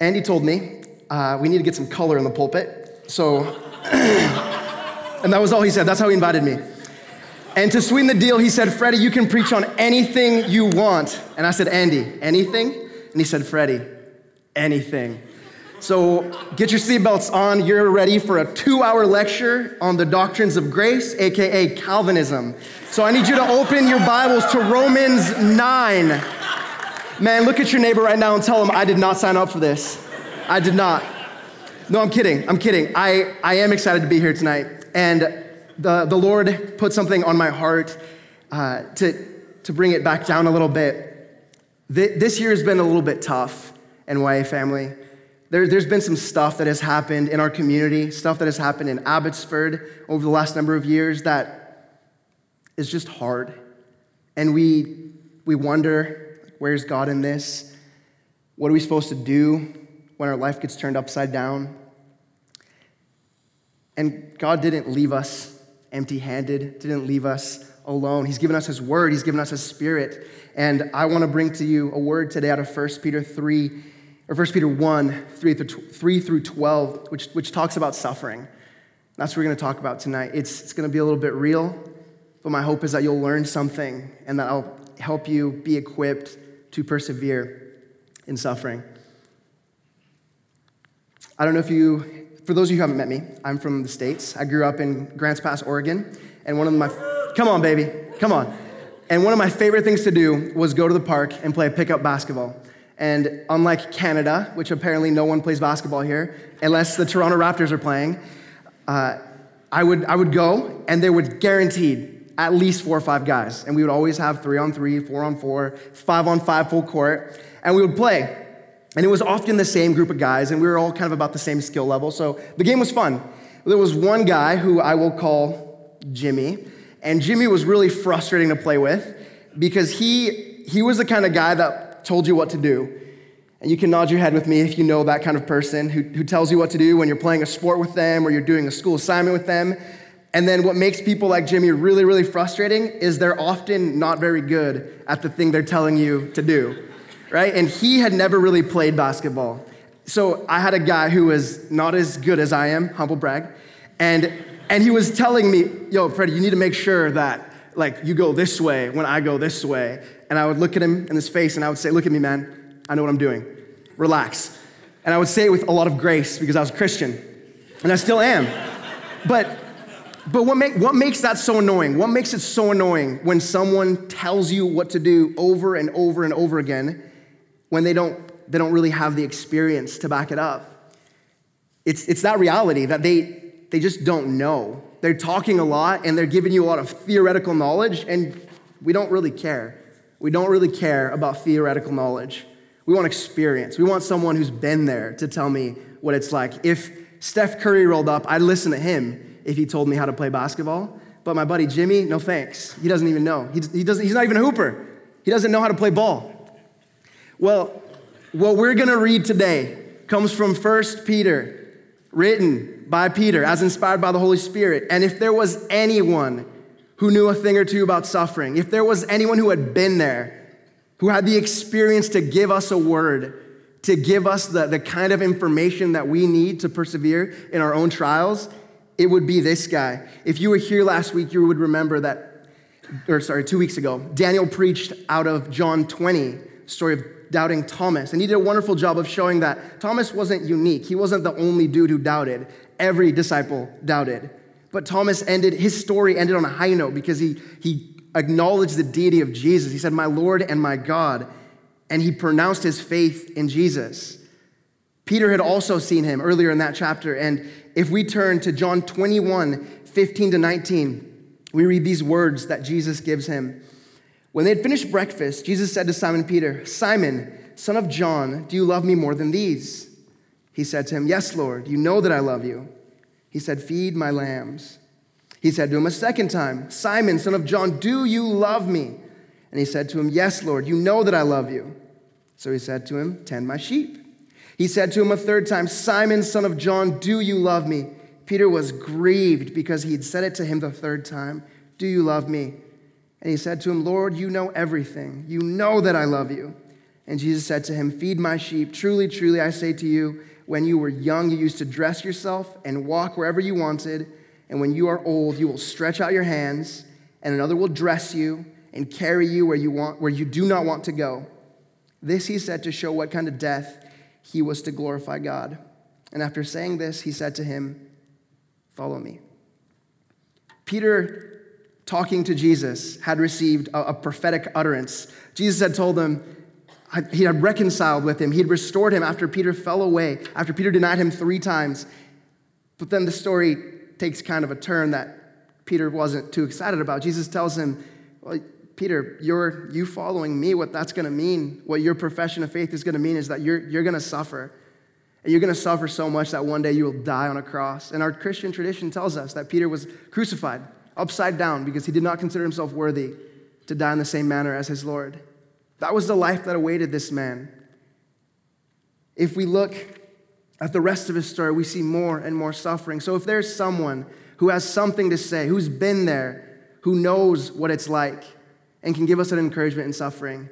Andy told me uh, we need to get some color in the pulpit. So, and that was all he said. That's how he invited me. And to sweeten the deal, he said, Freddie, you can preach on anything you want. And I said, Andy, anything? And he said, Freddie, anything. So get your seatbelts on. You're ready for a two hour lecture on the doctrines of grace, AKA Calvinism. So I need you to open your Bibles to Romans 9. Man, look at your neighbor right now and tell him, I did not sign up for this. I did not. No, I'm kidding. I'm kidding. I, I am excited to be here tonight. And the, the Lord put something on my heart uh, to, to bring it back down a little bit. This year has been a little bit tough, NYA family. There, has been some stuff that has happened in our community, stuff that has happened in Abbotsford over the last number of years that is just hard. And we, we wonder, where's God in this? What are we supposed to do when our life gets turned upside down? And God didn't leave us empty handed, didn't leave us alone. He's given us His word, He's given us His spirit. And I want to bring to you a word today out of 1 Peter 3, or 1 Peter 1, 3 through 12, which, which talks about suffering. That's what we're going to talk about tonight. It's, it's going to be a little bit real, but my hope is that you'll learn something and that I'll help you be equipped to persevere in suffering. I don't know if you for those of you who haven't met me, I'm from the States. I grew up in Grants Pass, Oregon. And one of my, come on, baby, come on. And one of my favorite things to do was go to the park and play pickup basketball. And unlike Canada, which apparently no one plays basketball here, unless the Toronto Raptors are playing, uh, I, would, I would go and there would guaranteed at least four or five guys. And we would always have three on three, four on four, five on five full court. And we would play. And it was often the same group of guys, and we were all kind of about the same skill level. So the game was fun. There was one guy who I will call Jimmy, and Jimmy was really frustrating to play with because he, he was the kind of guy that told you what to do. And you can nod your head with me if you know that kind of person who, who tells you what to do when you're playing a sport with them or you're doing a school assignment with them. And then what makes people like Jimmy really, really frustrating is they're often not very good at the thing they're telling you to do right? And he had never really played basketball. So I had a guy who was not as good as I am, humble brag, and, and he was telling me, yo, Freddie, you need to make sure that like you go this way when I go this way. And I would look at him in his face and I would say, look at me, man, I know what I'm doing. Relax. And I would say it with a lot of grace because I was a Christian, and I still am. But but what, make, what makes that so annoying? What makes it so annoying when someone tells you what to do over and over and over again when they don't, they don't really have the experience to back it up. It's, it's that reality that they, they just don't know. They're talking a lot and they're giving you a lot of theoretical knowledge, and we don't really care. We don't really care about theoretical knowledge. We want experience. We want someone who's been there to tell me what it's like. If Steph Curry rolled up, I'd listen to him if he told me how to play basketball. But my buddy Jimmy, no thanks. He doesn't even know. He, he doesn't, he's not even a hooper. He doesn't know how to play ball. Well, what we're going to read today comes from 1 Peter, written by Peter as inspired by the Holy Spirit. And if there was anyone who knew a thing or two about suffering, if there was anyone who had been there, who had the experience to give us a word, to give us the, the kind of information that we need to persevere in our own trials, it would be this guy. If you were here last week, you would remember that, or sorry, two weeks ago, Daniel preached out of John 20, story of doubting Thomas. And he did a wonderful job of showing that Thomas wasn't unique. He wasn't the only dude who doubted. Every disciple doubted. But Thomas ended, his story ended on a high note because he, he acknowledged the deity of Jesus. He said, My Lord and my God. And he pronounced his faith in Jesus. Peter had also seen him earlier in that chapter. And if we turn to John 21, 15 to 19, we read these words that Jesus gives him. When they had finished breakfast, Jesus said to Simon Peter, Simon, son of John, do you love me more than these? He said to him, Yes, Lord, you know that I love you. He said, Feed my lambs. He said to him a second time, Simon, son of John, do you love me? And he said to him, Yes, Lord, you know that I love you. So he said to him, Tend my sheep. He said to him a third time, Simon, son of John, do you love me? Peter was grieved because he had said it to him the third time, Do you love me? And he said to him, Lord, you know everything. You know that I love you. And Jesus said to him, Feed my sheep. Truly, truly, I say to you, when you were young, you used to dress yourself and walk wherever you wanted. And when you are old, you will stretch out your hands, and another will dress you and carry you where you, want, where you do not want to go. This he said to show what kind of death he was to glorify God. And after saying this, he said to him, Follow me. Peter, talking to Jesus, had received a, a prophetic utterance. Jesus had told him, he had reconciled with him. He had restored him after Peter fell away, after Peter denied him three times. But then the story takes kind of a turn that Peter wasn't too excited about. Jesus tells him, well, Peter, you're, you following me, what that's going to mean, what your profession of faith is going to mean is that you're, you're going to suffer. And you're going to suffer so much that one day you will die on a cross. And our Christian tradition tells us that Peter was crucified upside down because he did not consider himself worthy to die in the same manner as his Lord. That was the life that awaited this man. If we look at the rest of his story, we see more and more suffering. So if there's someone who has something to say, who's been there, who knows what it's like, and can give us an encouragement in suffering,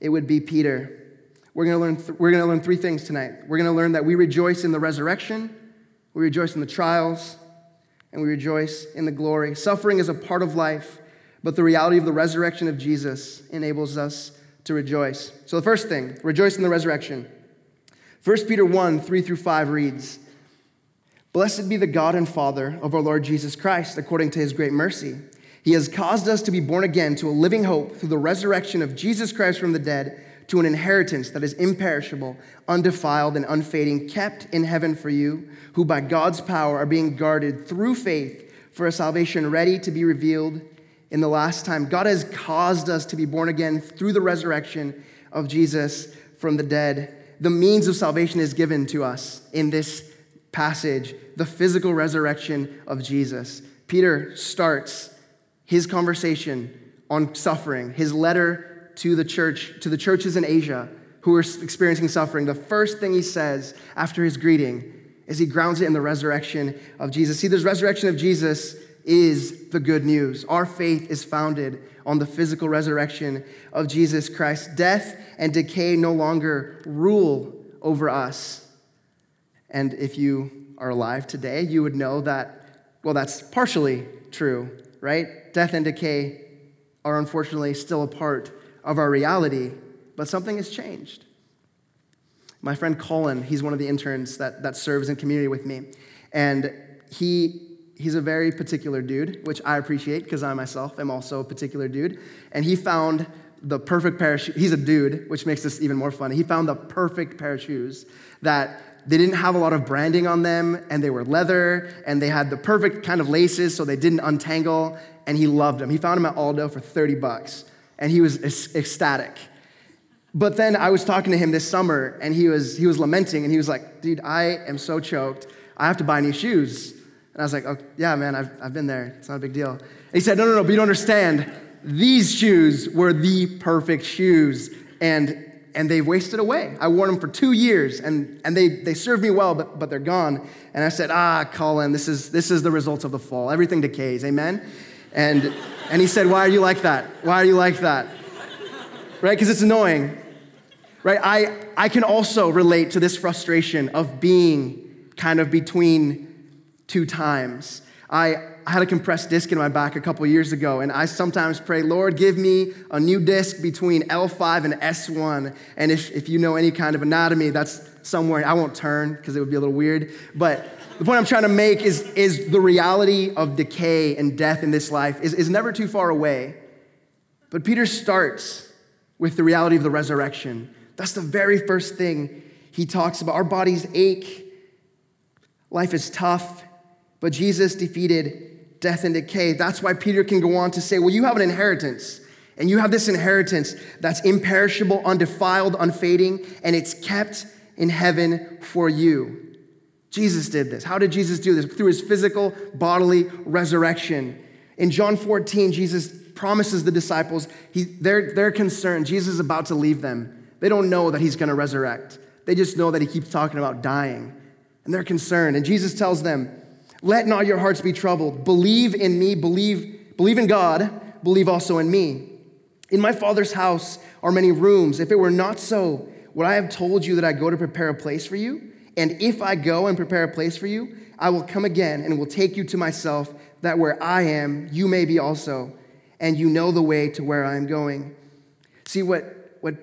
it would be Peter. We're going to learn, th- we're going to learn three things tonight. We're going to learn that we rejoice in the resurrection, we rejoice in the trials, and we rejoice in the glory. Suffering is a part of life, but the reality of the resurrection of Jesus enables us to rejoice. So, the first thing, rejoice in the resurrection. 1 Peter 1 3 through 5 reads, Blessed be the God and Father of our Lord Jesus Christ, according to his great mercy. He has caused us to be born again to a living hope through the resurrection of Jesus Christ from the dead to an inheritance that is imperishable, undefiled, and unfading, kept in heaven for you, who by God's power are being guarded through faith for a salvation ready to be revealed in the last time. God has caused us to be born again through the resurrection of Jesus from the dead. The means of salvation is given to us in this passage the physical resurrection of Jesus. Peter starts his conversation on suffering, his letter to the church, to the churches in Asia who are experiencing suffering. The first thing he says after his greeting is he grounds it in the resurrection of Jesus. See, this resurrection of Jesus is the good news. Our faith is founded on the physical resurrection of Jesus Christ. Death and decay no longer rule over us. And if you are alive today, you would know that, well, that's partially true, right? Death and decay are unfortunately still a part of our reality, but something has changed. My friend Colin, he's one of the interns that, that serves in community with me, and he he's a very particular dude, which I appreciate because I myself am also a particular dude. And he found the perfect pair of shoes. He's a dude, which makes this even more funny. He found the perfect pair of shoes that they didn't have a lot of branding on them, and they were leather, and they had the perfect kind of laces so they didn't untangle, and he loved them. He found them at Aldo for 30 bucks, and he was ecstatic. But then I was talking to him this summer, and he was, he was lamenting, and he was like, dude, I am so choked. I have to buy new shoes. And I was like, oh, yeah, man, I've, I've been there. It's not a big deal. And he said, no, no, no, but you don't understand. These shoes were the perfect shoes. And and they've wasted away. I wore them for two years and, and they, they served me well, but, but they're gone. And I said, ah, Colin, this is, this is the result of the fall. Everything decays, amen? And, and he said, why are you like that? Why are you like that? Right? Because it's annoying. Right? I, I can also relate to this frustration of being kind of between two times. I, had a compressed disc in my back a couple years ago, and I sometimes pray, Lord, give me a new disc between L5 and S1. And if, if you know any kind of anatomy, that's somewhere, I won't turn because it would be a little weird. But the point I'm trying to make is, is the reality of decay and death in this life is, is never too far away. But Peter starts with the reality of the resurrection. That's the very first thing he talks about. Our bodies ache, life is tough, but Jesus defeated death and decay. That's why Peter can go on to say, Well, you have an inheritance. And you have this inheritance that's imperishable, undefiled, unfading, and it's kept in heaven for you. Jesus did this. How did Jesus do this? Through his physical, bodily resurrection. In John 14, Jesus promises the disciples, he, they're, they're concerned. Jesus is about to leave them. They don't know that he's going to resurrect, they just know that he keeps talking about dying. And they're concerned. And Jesus tells them, let not your hearts be troubled. Believe in me, believe, believe in God, believe also in me. In my Father's house are many rooms. If it were not so, would I have told you that I go to prepare a place for you? And if I go and prepare a place for you, I will come again and will take you to myself, that where I am, you may be also, and you know the way to where I am going. See, what, what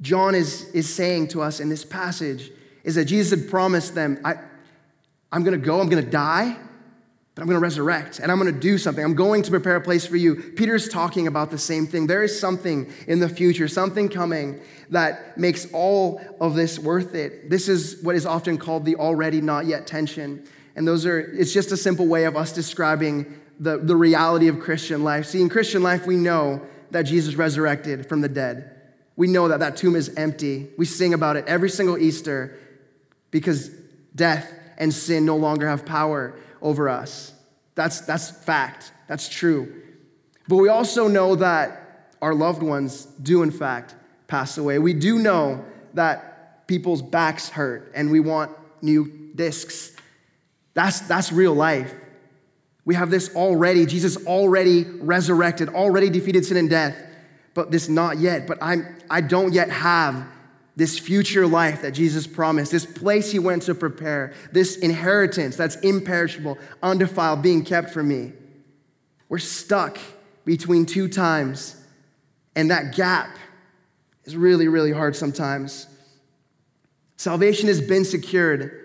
John is, is saying to us in this passage is that Jesus had promised them, I, I'm gonna go, I'm gonna die, but I'm going to resurrect and I'm going to do something. I'm going to prepare a place for you. Peter's talking about the same thing. There is something in the future, something coming that makes all of this worth it. This is what is often called the already not yet tension. And those are, it's just a simple way of us describing the, the reality of Christian life. See, in Christian life, we know that Jesus resurrected from the dead. We know that that tomb is empty. We sing about it every single Easter because death and sin no longer have power over us. That's, that's fact. That's true. But we also know that our loved ones do, in fact, pass away. We do know that people's backs hurt and we want new discs. That's, that's real life. We have this already. Jesus already resurrected, already defeated sin and death, but this not yet. But I'm, I don't yet have this future life that Jesus promised, this place he went to prepare, this inheritance that's imperishable, undefiled, being kept for me. We're stuck between two times, and that gap is really, really hard sometimes. Salvation has been secured,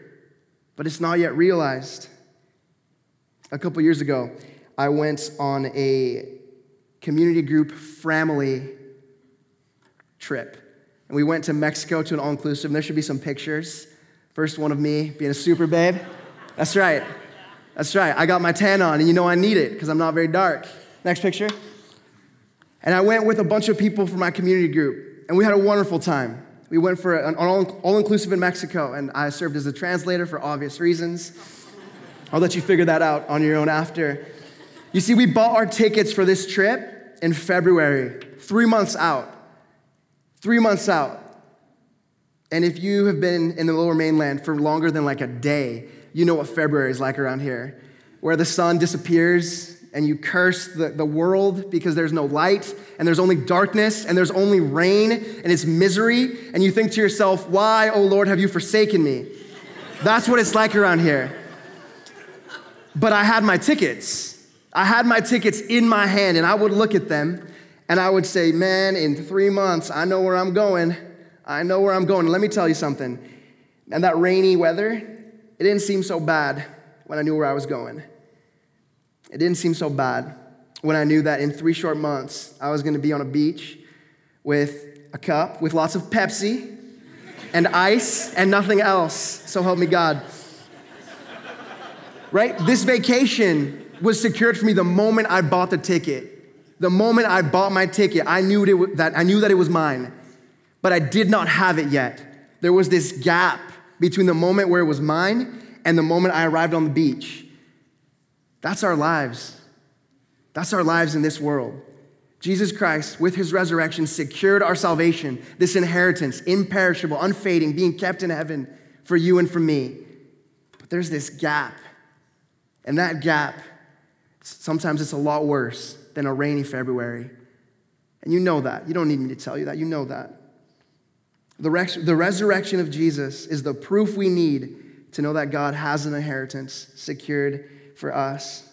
but it's not yet realized. A couple years ago, I went on a community group family trip. And we went to Mexico to an all inclusive, there should be some pictures. First one of me being a super babe. That's right. That's right. I got my tan on, and you know I need it because I'm not very dark. Next picture. And I went with a bunch of people from my community group, and we had a wonderful time. We went for an all inclusive in Mexico, and I served as a translator for obvious reasons. I'll let you figure that out on your own after. You see, we bought our tickets for this trip in February, three months out three months out. And if you have been in the lower mainland for longer than like a day, you know what February is like around here, where the sun disappears and you curse the, the world because there's no light and there's only darkness and there's only rain and it's misery. And you think to yourself, why, oh Lord, have you forsaken me? That's what it's like around here. But I had my tickets. I had my tickets in my hand and I would look at them and I would say, Man, in three months, I know where I'm going. I know where I'm going. let me tell you something. And that rainy weather, it didn't seem so bad when I knew where I was going. It didn't seem so bad when I knew that in three short months, I was going to be on a beach with a cup with lots of Pepsi and ice and nothing else. So help me God. Right? This vacation was secured for me the moment I bought the ticket. The moment I bought my ticket, I knew it, that I knew that it was mine, but I did not have it yet. There was this gap between the moment where it was mine and the moment I arrived on the beach. That's our lives. That's our lives in this world. Jesus Christ, with his resurrection, secured our salvation, this inheritance, imperishable, unfading, being kept in heaven for you and for me. But there's this gap. And that gap, sometimes it's a lot worse than a rainy February. And you know that. You don't need me to tell you that. You know that. The, res- the resurrection of Jesus is the proof we need to know that God has an inheritance secured for us.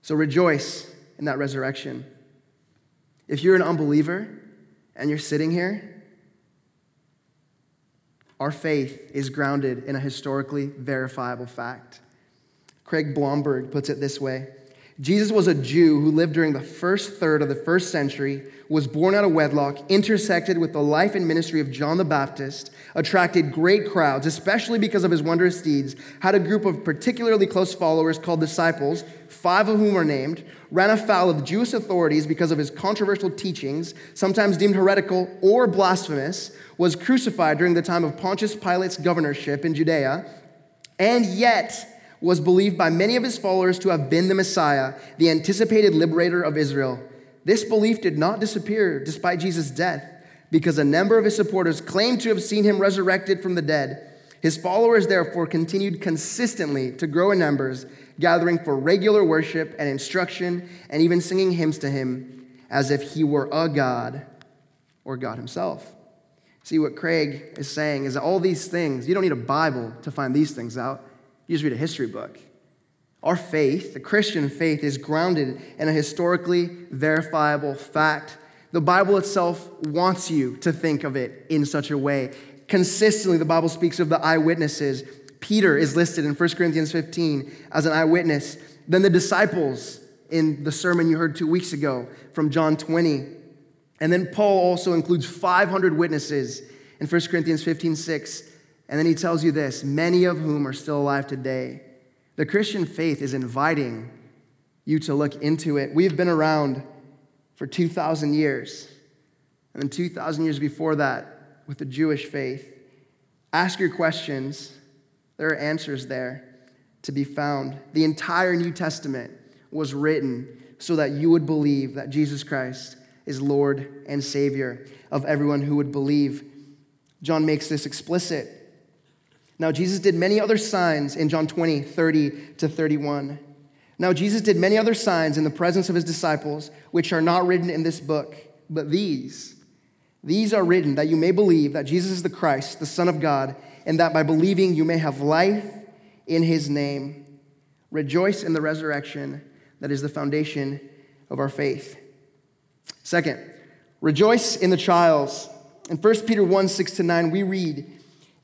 So rejoice in that resurrection. If you're an unbeliever and you're sitting here, our faith is grounded in a historically verifiable fact. Craig Blomberg puts it this way Jesus was a Jew who lived during the first third of the first century, was born out of wedlock, intersected with the life and ministry of John the Baptist, attracted great crowds, especially because of his wondrous deeds, had a group of particularly close followers called disciples, five of whom are named, ran afoul of Jewish authorities because of his controversial teachings, sometimes deemed heretical or blasphemous, was crucified during the time of Pontius Pilate's governorship in Judea, and yet, was believed by many of his followers to have been the Messiah, the anticipated liberator of Israel. This belief did not disappear despite Jesus' death, because a number of his supporters claimed to have seen him resurrected from the dead. His followers, therefore, continued consistently to grow in numbers, gathering for regular worship and instruction, and even singing hymns to him. as if he were a God or God himself. See, what Craig is saying is that all these things, you don't need a Bible to find these things out. You just read a history book. Our faith, the Christian faith, is grounded in a historically verifiable fact. The Bible itself wants you to think of it in such a way. Consistently, the Bible speaks of the eyewitnesses. Peter is listed in 1 Corinthians 15 as an eyewitness. Then the disciples in the sermon you heard two weeks ago from John 20. And then Paul also includes 500 witnesses in 1 Corinthians 15 6. And then he tells you this many of whom are still alive today. The Christian faith is inviting you to look into it. We've been around for 2,000 years. And then 2,000 years before that, with the Jewish faith. Ask your questions. There are answers there to be found. The entire New Testament was written so that you would believe that Jesus Christ is Lord and Savior of everyone who would believe. John makes this explicit. Now, Jesus did many other signs in John 20, 30 to 31. Now, Jesus did many other signs in the presence of his disciples, which are not written in this book, but these. These are written that you may believe that Jesus is the Christ, the Son of God, and that by believing you may have life in his name. Rejoice in the resurrection that is the foundation of our faith. Second, rejoice in the trials. In 1 Peter 1 6 to 9, we read,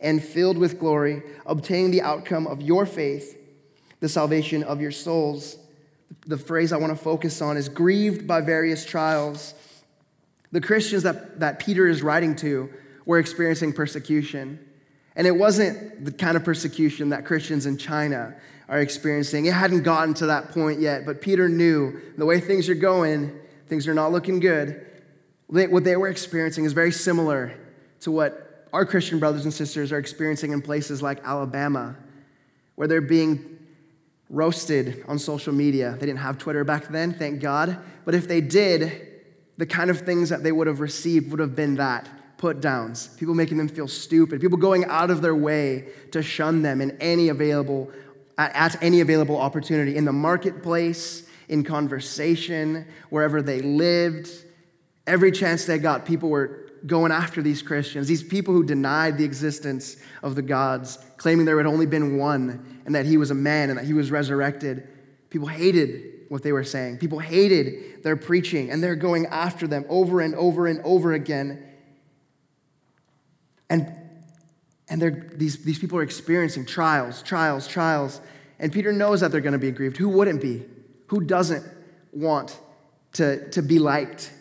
and filled with glory, obtaining the outcome of your faith, the salvation of your souls. The phrase I want to focus on is grieved by various trials. The Christians that, that Peter is writing to were experiencing persecution. And it wasn't the kind of persecution that Christians in China are experiencing. It hadn't gotten to that point yet, but Peter knew the way things are going, things are not looking good. What they were experiencing is very similar to what our Christian brothers and sisters are experiencing in places like Alabama, where they're being roasted on social media. They didn't have Twitter back then, thank God. But if they did, the kind of things that they would have received would have been that put downs, people making them feel stupid, people going out of their way to shun them in any available at any available opportunity in the marketplace, in conversation, wherever they lived. Every chance they got, people were going after these Christians, these people who denied the existence of the gods, claiming there had only been one and that he was a man and that he was resurrected. People hated what they were saying. People hated their preaching, and they're going after them over and over and over again. And and they're, these, these people are experiencing trials, trials, trials. And Peter knows that they're going to be grieved. Who wouldn't be? Who doesn't want to, to be liked?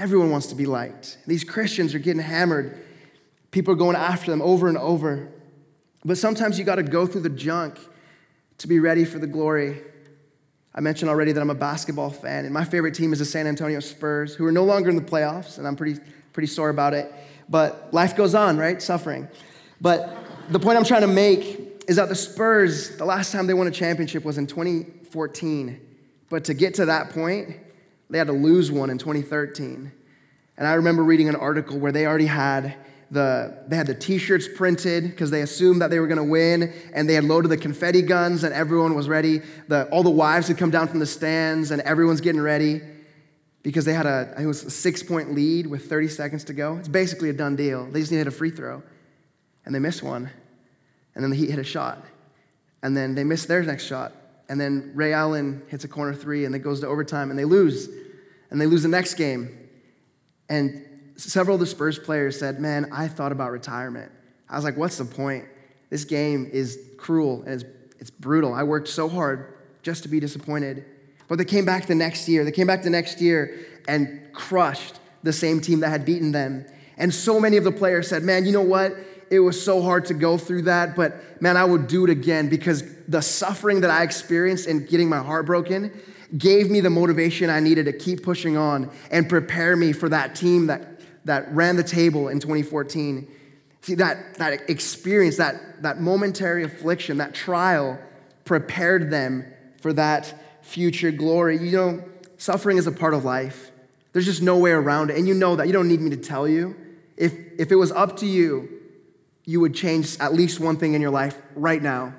Everyone wants to be liked. These Christians are getting hammered. People are going after them over and over. But sometimes you got to go through the junk to be ready for the glory. I mentioned already that I'm a basketball fan, and my favorite team is the San Antonio Spurs, who are no longer in the playoffs, and I'm pretty, pretty sore about it. But life goes on, right? Suffering. But the point I'm trying to make is that the Spurs, the last time they won a championship was in 2014. But to get to that point, they had to lose one in 2013. And I remember reading an article where they already had the they had the t-shirts printed because they assumed that they were going to win and they had loaded the confetti guns and everyone was ready the, all the wives had come down from the stands and everyone's getting ready because they had a, it was a six point lead with 30 seconds to go. It's basically a done deal. They just needed a free throw, and they missed one. And then the Heat hit a shot, and then they missed their next shot. And then Ray Allen hits a corner three, and it goes to overtime, and they lose. And they lose the next game. And several of the Spurs players said, Man, I thought about retirement. I was like, What's the point? This game is cruel and it's, it's brutal. I worked so hard just to be disappointed. But they came back the next year. They came back the next year and crushed the same team that had beaten them. And so many of the players said, Man, you know what? It was so hard to go through that, but man, I would do it again because the suffering that I experienced in getting my heart broken gave me the motivation I needed to keep pushing on and prepare me for that team that that ran the table in 2014. See, that, that experience, that, that momentary affliction, that trial prepared them for that future glory. You know, suffering is a part of life. There's just no way around it. And you know that. You don't need me to tell you. If, if it was up to you, you would change at least one thing in your life right now.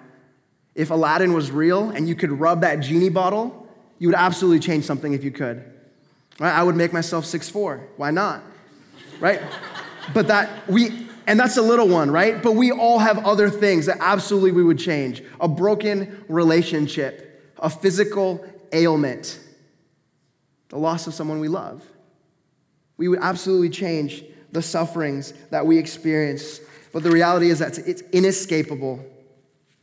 If Aladdin was real and you could rub that genie bottle, you would absolutely change something if you could. Right? I would make myself six four. Why not? Right? but that we and that's a little one, right? But we all have other things that absolutely we would change. A broken relationship, a physical ailment, the loss of someone we love. We would absolutely change the sufferings that we experience. But the reality is that it's inescapable.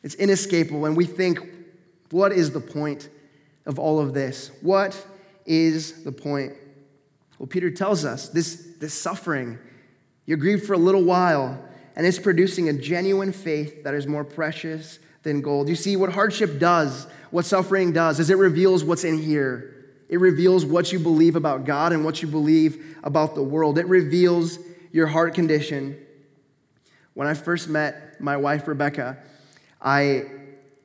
It's inescapable. And we think, what is the point of all of this? What is the point? Well, Peter tells us this, this suffering, you're grieved for a little while, and it's producing a genuine faith that is more precious than gold. You see, what hardship does, what suffering does, is it reveals what's in here. It reveals what you believe about God and what you believe about the world. It reveals your heart condition. When I first met my wife, Rebecca, I,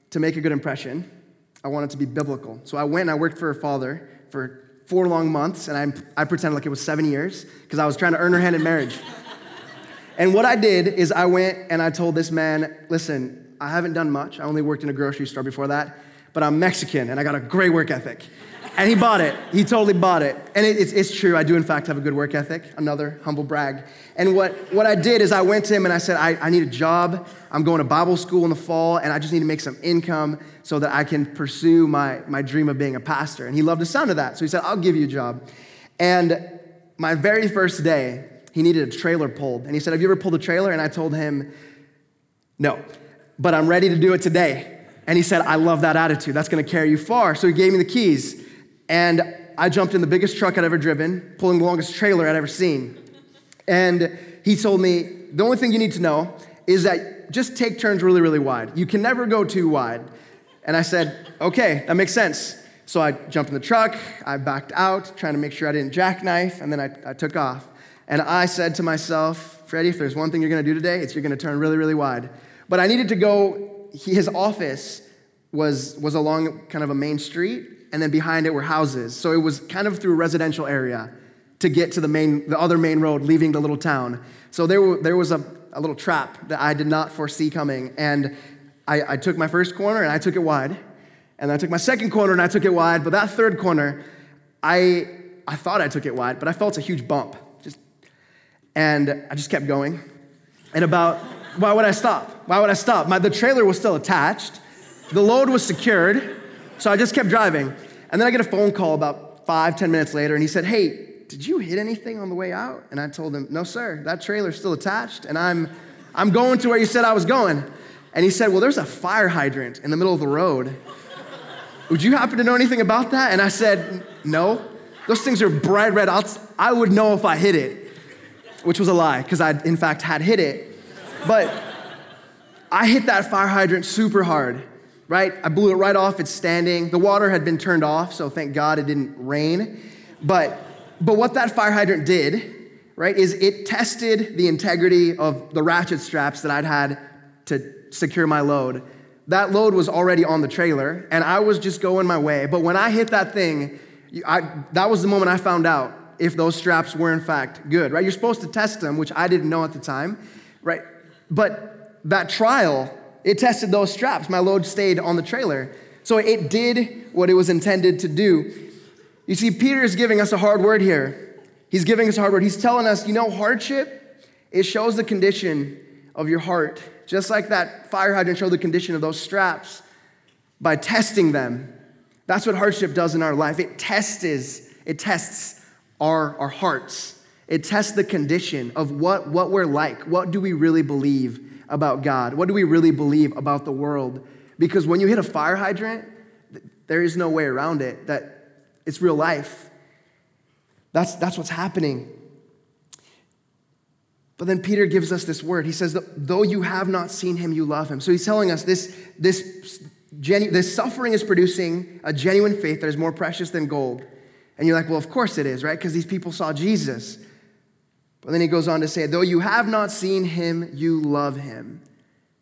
to make a good impression, I wanted to be biblical. So I went and I worked for her father for four long months, and I, I pretended like it was seven years because I was trying to earn her hand in marriage. and what I did is I went and I told this man, listen, I haven't done much. I only worked in a grocery store before that, but I'm Mexican and I got a great work ethic. And he bought it. He totally bought it. And it, it's, it's true. I do, in fact, have a good work ethic. Another humble brag. And what, what I did is I went to him and I said, I, I need a job. I'm going to Bible school in the fall, and I just need to make some income so that I can pursue my, my dream of being a pastor. And he loved the sound of that. So he said, I'll give you a job. And my very first day, he needed a trailer pulled. And he said, Have you ever pulled a trailer? And I told him, No, but I'm ready to do it today. And he said, I love that attitude. That's going to carry you far. So he gave me the keys. And I jumped in the biggest truck I'd ever driven, pulling the longest trailer I'd ever seen. And he told me, the only thing you need to know is that just take turns really, really wide. You can never go too wide. And I said, okay, that makes sense. So I jumped in the truck, I backed out, trying to make sure I didn't jackknife, and then I, I took off. And I said to myself, Freddie, if there's one thing you're gonna do today, it's you're gonna turn really, really wide. But I needed to go, his office was, was along kind of a main street, and then behind it were houses. So it was kind of through a residential area to get to the main, the other main road, leaving the little town. So there, were, there was a, a little trap that I did not foresee coming. And I, I took my first corner and I took it wide. And I took my second corner and I took it wide. But that third corner, I, I thought I took it wide, but I felt a huge bump. Just, and I just kept going. And about, why would I stop? Why would I stop? My, the trailer was still attached. The load was secured. So I just kept driving. And then I get a phone call about five, ten minutes later, and he said, Hey, did you hit anything on the way out? And I told him, No, sir, that trailer's still attached, and I'm, I'm going to where you said I was going. And he said, Well, there's a fire hydrant in the middle of the road. Would you happen to know anything about that? And I said, No. Those things are bright red. I'll, I would know if I hit it, which was a lie, because I, in fact, had hit it. But I hit that fire hydrant super hard right? I blew it right off. It's standing. The water had been turned off, so thank God it didn't rain. But, but what that fire hydrant did, right, is it tested the integrity of the ratchet straps that I'd had to secure my load. That load was already on the trailer, and I was just going my way. But when I hit that thing, I, that was the moment I found out if those straps were in fact good, right? You're supposed to test them, which I didn't know at the time, right? But that trial it tested those straps. My load stayed on the trailer. So it did what it was intended to do. You see, Peter is giving us a hard word here. He's giving us a hard word. He's telling us, you know, hardship, it shows the condition of your heart. Just like that fire hydrant showed the condition of those straps by testing them. That's what hardship does in our life. It tests, it tests our, our hearts. It tests the condition of what, what we're like. What do we really believe? About God? What do we really believe about the world? Because when you hit a fire hydrant, there is no way around it, that it's real life. That's, that's what's happening. But then Peter gives us this word. He says, though you have not seen him, you love him. So he's telling us this, this, genu- this suffering is producing a genuine faith that is more precious than gold. And you're like, well, of course it is, right? Because these people saw Jesus. But then he goes on to say, though you have not seen him, you love him.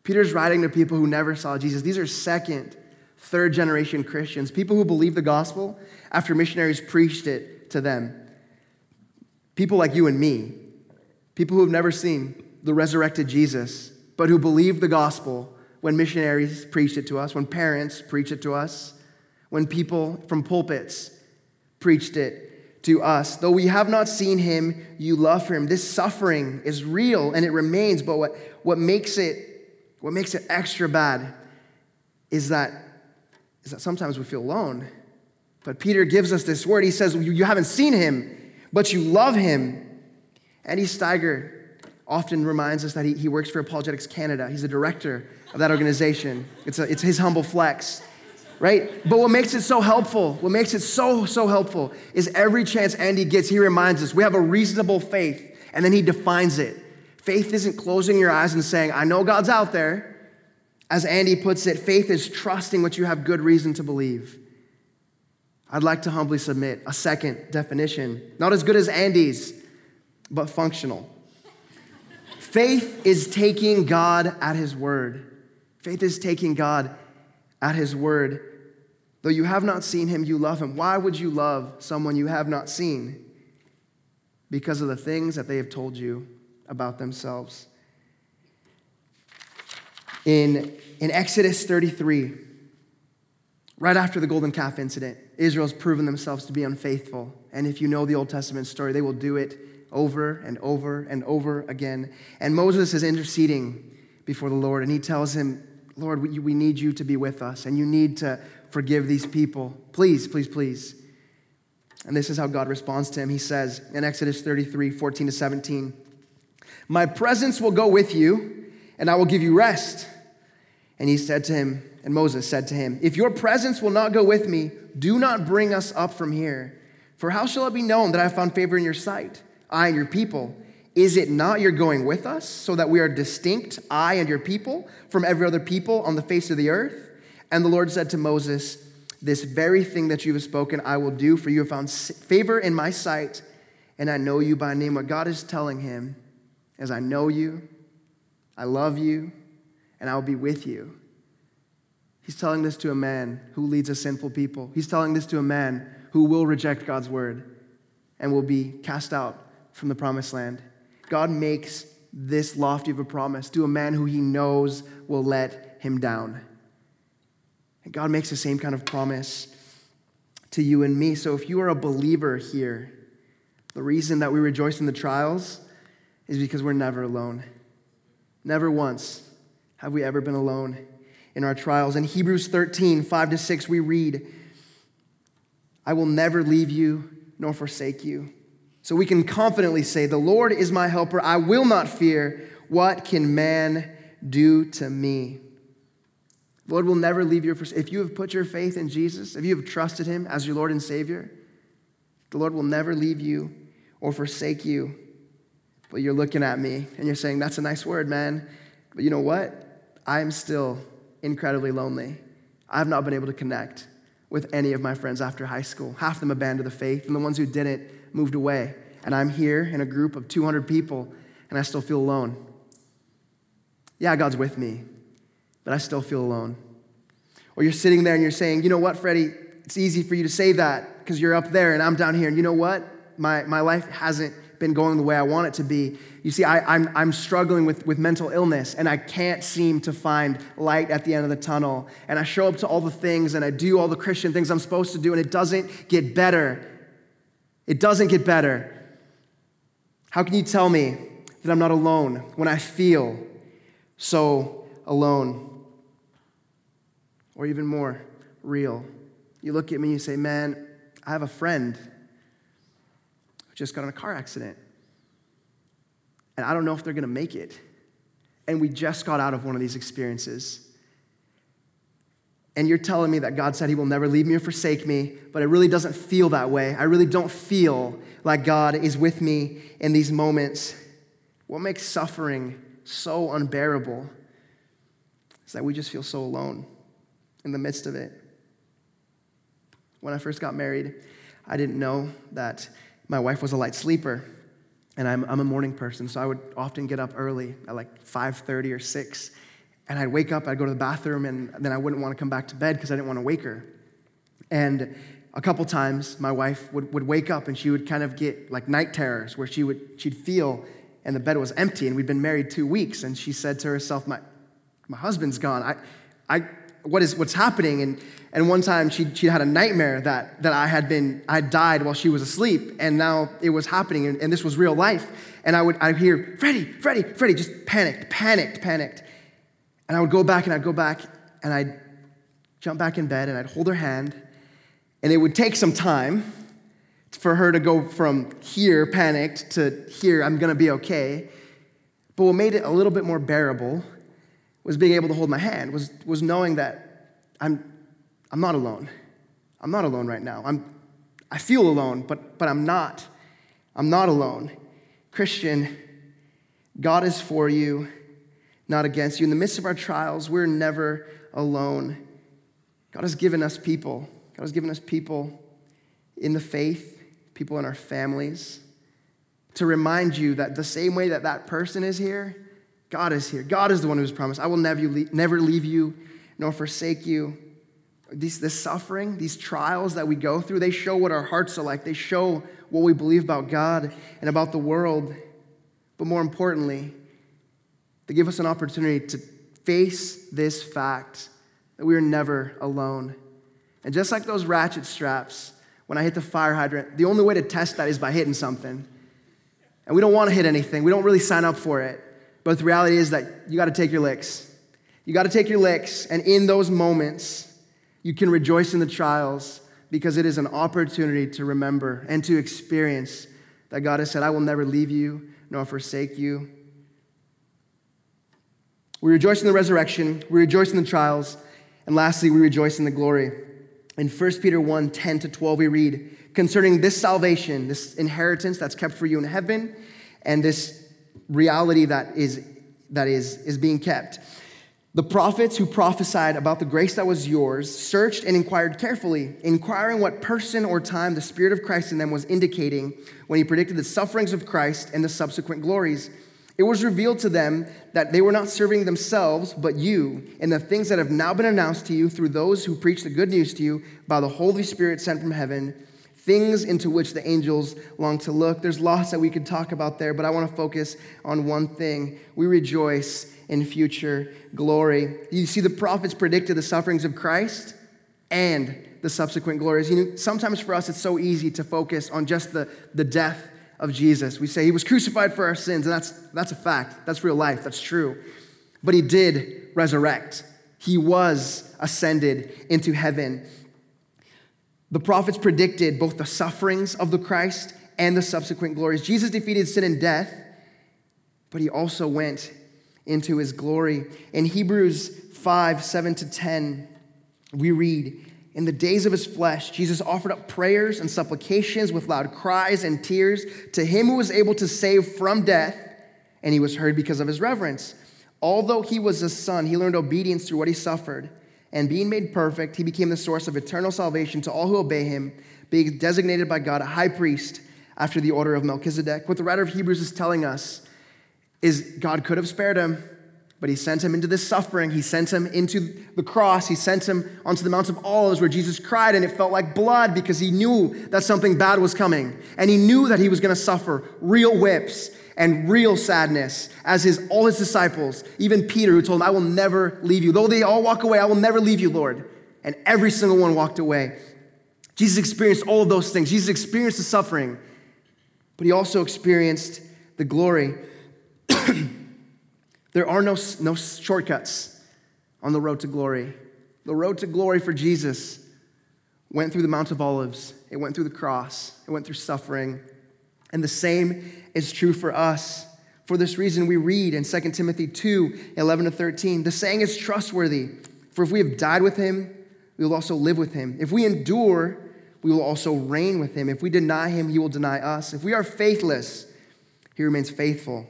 Peter's writing to people who never saw Jesus. These are second, third generation Christians, people who believe the gospel after missionaries preached it to them. People like you and me, people who have never seen the resurrected Jesus, but who believed the gospel when missionaries preached it to us, when parents preached it to us, when people from pulpits preached it to us. Though we have not seen him, you love him. This suffering is real and it remains, but what, what makes it what makes it extra bad is that, is that sometimes we feel alone. But Peter gives us this word. He says, You haven't seen him, but you love him. Andy Steiger often reminds us that he, he works for Apologetics Canada. He's the director of that organization. It's, a, it's his humble flex, right? But what makes it so helpful, what makes it so, so helpful is every chance Andy gets, he reminds us we have a reasonable faith, and then he defines it. Faith isn't closing your eyes and saying, I know God's out there. As Andy puts it, faith is trusting what you have good reason to believe. I'd like to humbly submit a second definition, not as good as Andy's, but functional. Faith is taking God at his word. Faith is taking God at his word. Though you have not seen him, you love him. Why would you love someone you have not seen? Because of the things that they have told you about themselves. In, in Exodus 33, right after the golden calf incident, Israel's proven themselves to be unfaithful. And if you know the Old Testament story, they will do it over and over and over again. And Moses is interceding before the Lord, and he tells him, Lord, we, we need you to be with us, and you need to forgive these people. Please, please, please. And this is how God responds to him. He says in Exodus 33 14 to 17, My presence will go with you, and I will give you rest. And he said to him, and Moses said to him, If your presence will not go with me, do not bring us up from here. For how shall it be known that I have found favor in your sight? I and your people. Is it not your going with us, so that we are distinct, I and your people, from every other people on the face of the earth? And the Lord said to Moses, This very thing that you have spoken, I will do, for you have found favor in my sight, and I know you by name. What God is telling him is, I know you, I love you, and I will be with you. He's telling this to a man who leads a sinful people. He's telling this to a man who will reject God's word and will be cast out from the promised land. God makes this lofty of a promise to a man who he knows will let him down. And God makes the same kind of promise to you and me. So if you are a believer here, the reason that we rejoice in the trials is because we're never alone. Never once have we ever been alone in our trials. In Hebrews 13, 5 to 6, we read, I will never leave you nor forsake you. So we can confidently say, The Lord is my helper. I will not fear. What can man do to me? The Lord will never leave you. If you have put your faith in Jesus, if you have trusted him as your Lord and Savior, the Lord will never leave you or forsake you. But you're looking at me and you're saying, That's a nice word, man. But you know what? I'm still incredibly lonely. I've not been able to connect with any of my friends after high school. Half of them abandoned the faith, and the ones who didn't moved away. And I'm here in a group of 200 people, and I still feel alone. Yeah, God's with me, but I still feel alone. Or you're sitting there and you're saying, you know what, Freddie, it's easy for you to say that because you're up there and I'm down here. And you know what? My, my life hasn't been going the way I want it to be. You see, I, am I'm, I'm struggling with, with mental illness and I can't seem to find light at the end of the tunnel. And I show up to all the things and I do all the Christian things I'm supposed to do and it doesn't get better. It doesn't get better. How can you tell me that I'm not alone when I feel so alone? Or even more real. You look at me and you say, Man, I have a friend who just got in a car accident. And I don't know if they're going to make it. And we just got out of one of these experiences and you're telling me that God said He will never leave me or forsake me, but it really doesn't feel that way. I really don't feel like God is with me in these moments. What makes suffering so unbearable is that we just feel so alone in the midst of it. When I first got married, I didn't know that my wife was a light sleeper. And I'm, I'm a morning person, so I would often get up early at like 5.30 or 6. And I'd wake up, I'd go to the bathroom, and then I wouldn't want to come back to bed because I didn't want to wake her. And a couple times, my wife would, would wake up and she would kind of get like night terrors where she would, she'd feel and the bed was empty and we'd been married two weeks. And she said to herself, my, my husband's gone. I, I, what is, what's happening? And, and one time she, she had a nightmare that, that I had been, I died while she was asleep and now it was happening and, and this was real life. And I would, I'd hear, Freddie, Freddie, Freddie, just panicked, panicked, panicked. And I would go back and I'd go back and I'd jump back in bed and I'd hold her hand and it would take some time for her to go from here, panicked, to here, I'm gonna be okay. But what made it a little bit more bearable was being able to hold my hand, was, was knowing that I'm, I'm not alone. I'm not alone right now. I'm, I feel alone, but, but I'm not. I'm not alone. Christian, God is for you, not against you. In the midst of our trials, we're never alone. God has given us people. God has given us people in the faith people in our families, to remind you that the same way that that person is here, God is here. God is the one who's promised, I will never, never leave you nor forsake you. These, this suffering, these trials that we go through, they show what our hearts are like. They show what we believe about God and about the world. But more importantly, they give us an opportunity to face this fact that we are never alone. And just like those ratchet straps, when I hit the fire hydrant, the only way to test that is by hitting something. And we don't want to hit anything, we don't really sign up for it. But the reality is that you got to take your licks. You got to take your licks, and in those moments, you can rejoice in the trials because it is an opportunity to remember and to experience that God has said, I will never leave you nor forsake you. We rejoice in the resurrection, we rejoice in the trials, and lastly, we rejoice in the glory. In 1 Peter 1 10 to 12, we read concerning this salvation, this inheritance that's kept for you in heaven, and this reality that is, that is, is being kept. The prophets who prophesied about the grace that was yours searched and inquired carefully, inquiring what person or time the Spirit of Christ in them was indicating when he predicted the sufferings of Christ and the subsequent glories it was revealed to them that they were not serving themselves, but you, and the things that have now been announced to you through those who preach the good news to you by the Holy Spirit sent from heaven, things into which the angels long to look. There's lots that we could talk about there, but I want to focus on one thing. We rejoice in future glory. You see, the prophets predicted the sufferings of Christ and the subsequent glories. You know, sometimes for us, it's so easy to focus on just the, the death of Jesus. We say he was crucified for our sins, and that's, that's a fact. That's real life. That's true. But he did resurrect, he was ascended into heaven. The prophets predicted both the sufferings of the Christ and the subsequent glories. Jesus defeated sin and death, but he also went into his glory. In Hebrews 5 7 to 10, we read, in the days of his flesh, Jesus offered up prayers and supplications with loud cries and tears to him who was able to save from death, and he was heard because of his reverence. Although he was a son, he learned obedience through what he suffered. And being made perfect, he became the source of eternal salvation to all who obey him, being designated by God a high priest after the order of Melchizedek. What the writer of Hebrews is telling us is God could have spared him, but he sent him into this suffering. He sent him into the cross. He sent him onto the Mount of Olives where Jesus cried, and it felt like blood because he knew that something bad was coming. And he knew that he was going to suffer real whips and real sadness as his, all his disciples, even Peter, who told him, I will never leave you. Though they all walk away, I will never leave you, Lord. And every single one walked away. Jesus experienced all of those things. Jesus experienced the suffering, but he also experienced the glory. There are no, no shortcuts on the road to glory. The road to glory for Jesus went through the Mount of Olives, it went through the cross, it went through suffering. And the same is true for us. For this reason, we read in 2 Timothy 2 11 to 13, the saying is trustworthy. For if we have died with him, we will also live with him. If we endure, we will also reign with him. If we deny him, he will deny us. If we are faithless, he remains faithful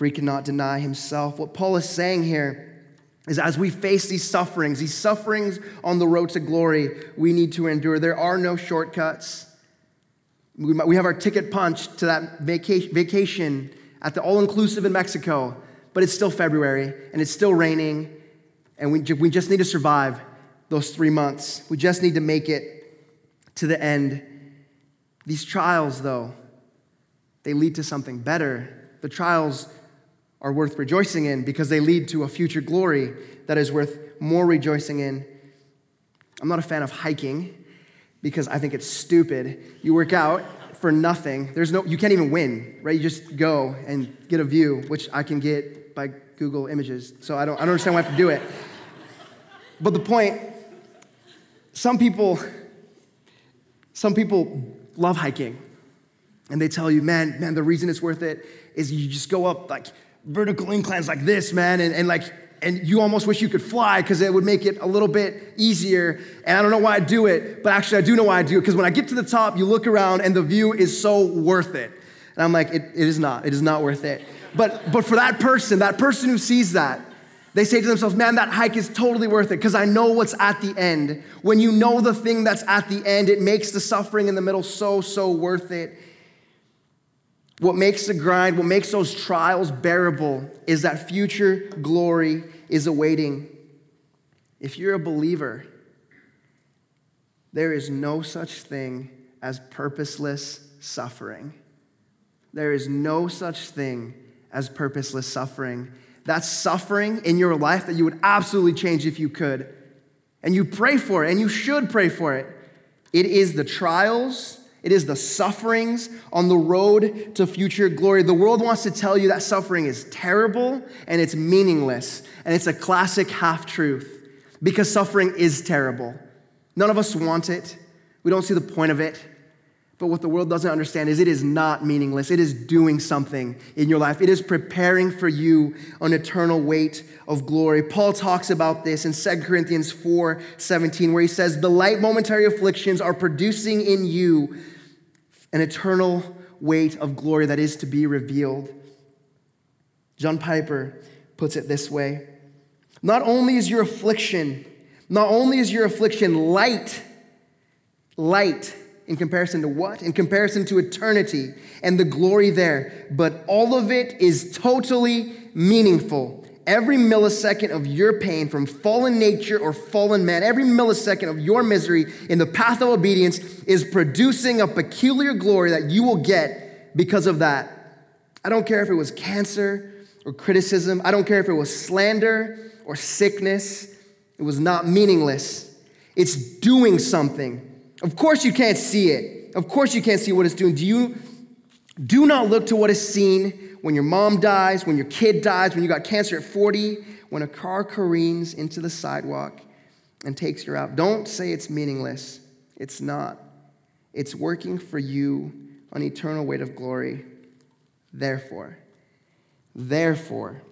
for he cannot deny himself. What Paul is saying here is as we face these sufferings, these sufferings on the road to glory, we need to endure. There are no shortcuts. We, have our ticket punch to that vacation, vacation at the all inclusive in Mexico, but it's still February and it's still raining, and we, we just need to survive those three months. We just need to make it to the end. These trials, though, they lead to something better. The trials are worth rejoicing in because they lead to a future glory that is worth more rejoicing in. I'm not a fan of hiking because I think it's stupid. You work out for nothing. There's no you can't even win, right? You just go and get a view, which I can get by Google Images. So I don't I don't understand why I have to do it. But the point some people some people love hiking. And they tell you, man, man, the reason it's worth it is you just go up like vertical inclines like this, man, and, and like, and you almost wish you could fly because it would make it a little bit easier. And I don't know why I do it, but actually I do know why I do it because when I get to the top, you look around and the view is so worth it. And I'm like, it, it is not. It is not worth it. But, but for that person, that person who sees that, they say to themselves, man, that hike is totally worth it because I know what's at the end. When you know the thing that's at the end, it makes the suffering in the middle so, so worth it. What makes the grind, what makes those trials bearable is that future glory is awaiting. If you're a believer, there is no such thing as purposeless suffering. There is no such thing as purposeless suffering. That's suffering in your life that you would absolutely change if you could. And you pray for it, and you should pray for it. It is the trials it is the sufferings on the road to future glory. The world wants to tell you that suffering is terrible and it's meaningless. And it's a classic half truth because suffering is terrible. None of us want it, we don't see the point of it. But what the world doesn't understand is it is not meaningless. It is doing something in your life. It is preparing for you an eternal weight of glory. Paul talks about this in 2 Corinthians 4 17, where he says, The light momentary afflictions are producing in you an eternal weight of glory that is to be revealed. John Piper puts it this way Not only is your affliction, not only is your affliction light, light, in comparison to what? In comparison to eternity and the glory there. But all of it is totally meaningful. Every millisecond of your pain from fallen nature or fallen man, every millisecond of your misery in the path of obedience is producing a peculiar glory that you will get because of that. I don't care if it was cancer or criticism, I don't care if it was slander or sickness, it was not meaningless. It's doing something. Of course, you can't see it. Of course, you can't see what it's doing. Do you do not look to what is seen when your mom dies, when your kid dies, when you got cancer at 40, when a car careens into the sidewalk and takes you out. Don't say it's meaningless. It's not. It's working for you on eternal weight of glory. Therefore, therefore,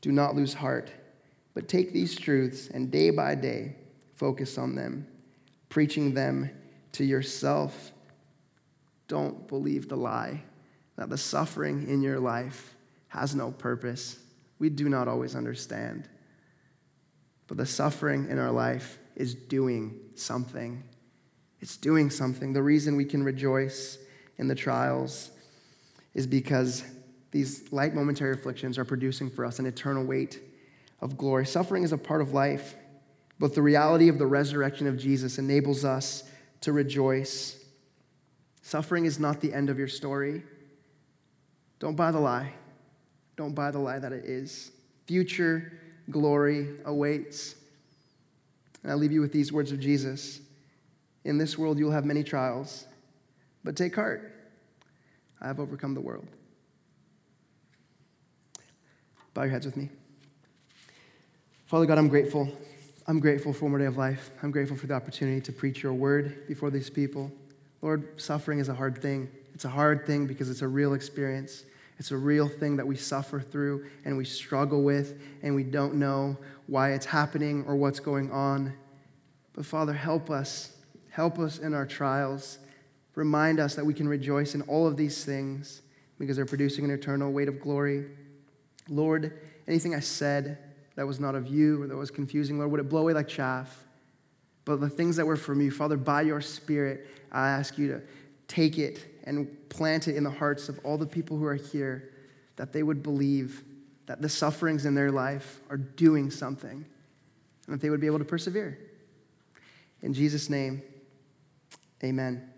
do not lose heart, but take these truths and day by day focus on them, preaching them to yourself. Don't believe the lie that the suffering in your life has no purpose. We do not always understand. But the suffering in our life is doing something. It's doing something. The reason we can rejoice in the trials is because these light momentary afflictions are producing for us an eternal weight of glory. Suffering is a part of life, but the reality of the resurrection of Jesus enables us to rejoice. Suffering is not the end of your story. Don't buy the lie. Don't buy the lie that it is. Future glory awaits. And I leave you with these words of Jesus In this world, you'll have many trials, but take heart. I have overcome the world. Bow your heads with me. Father God, I'm grateful I'm grateful for more day of life. I'm grateful for the opportunity to preach your word before these people. Lord, suffering is a hard thing. It's a hard thing because it's a real experience. It's a real thing that we suffer through and we struggle with, and we don't know why it's happening or what's going on. But Father, help us. Help us in our trials. Remind us that we can rejoice in all of these things because they're producing an eternal weight of glory. Lord, anything I said, that was not of you or that was confusing, Lord, would it blow away like chaff? But the things that were from you, Father, by your Spirit, I ask you to, take it and plant it in the hearts of all the people who are here that they would believe that the sufferings in their life are doing something and that they would be able to persevere. In Jesus' name, amen.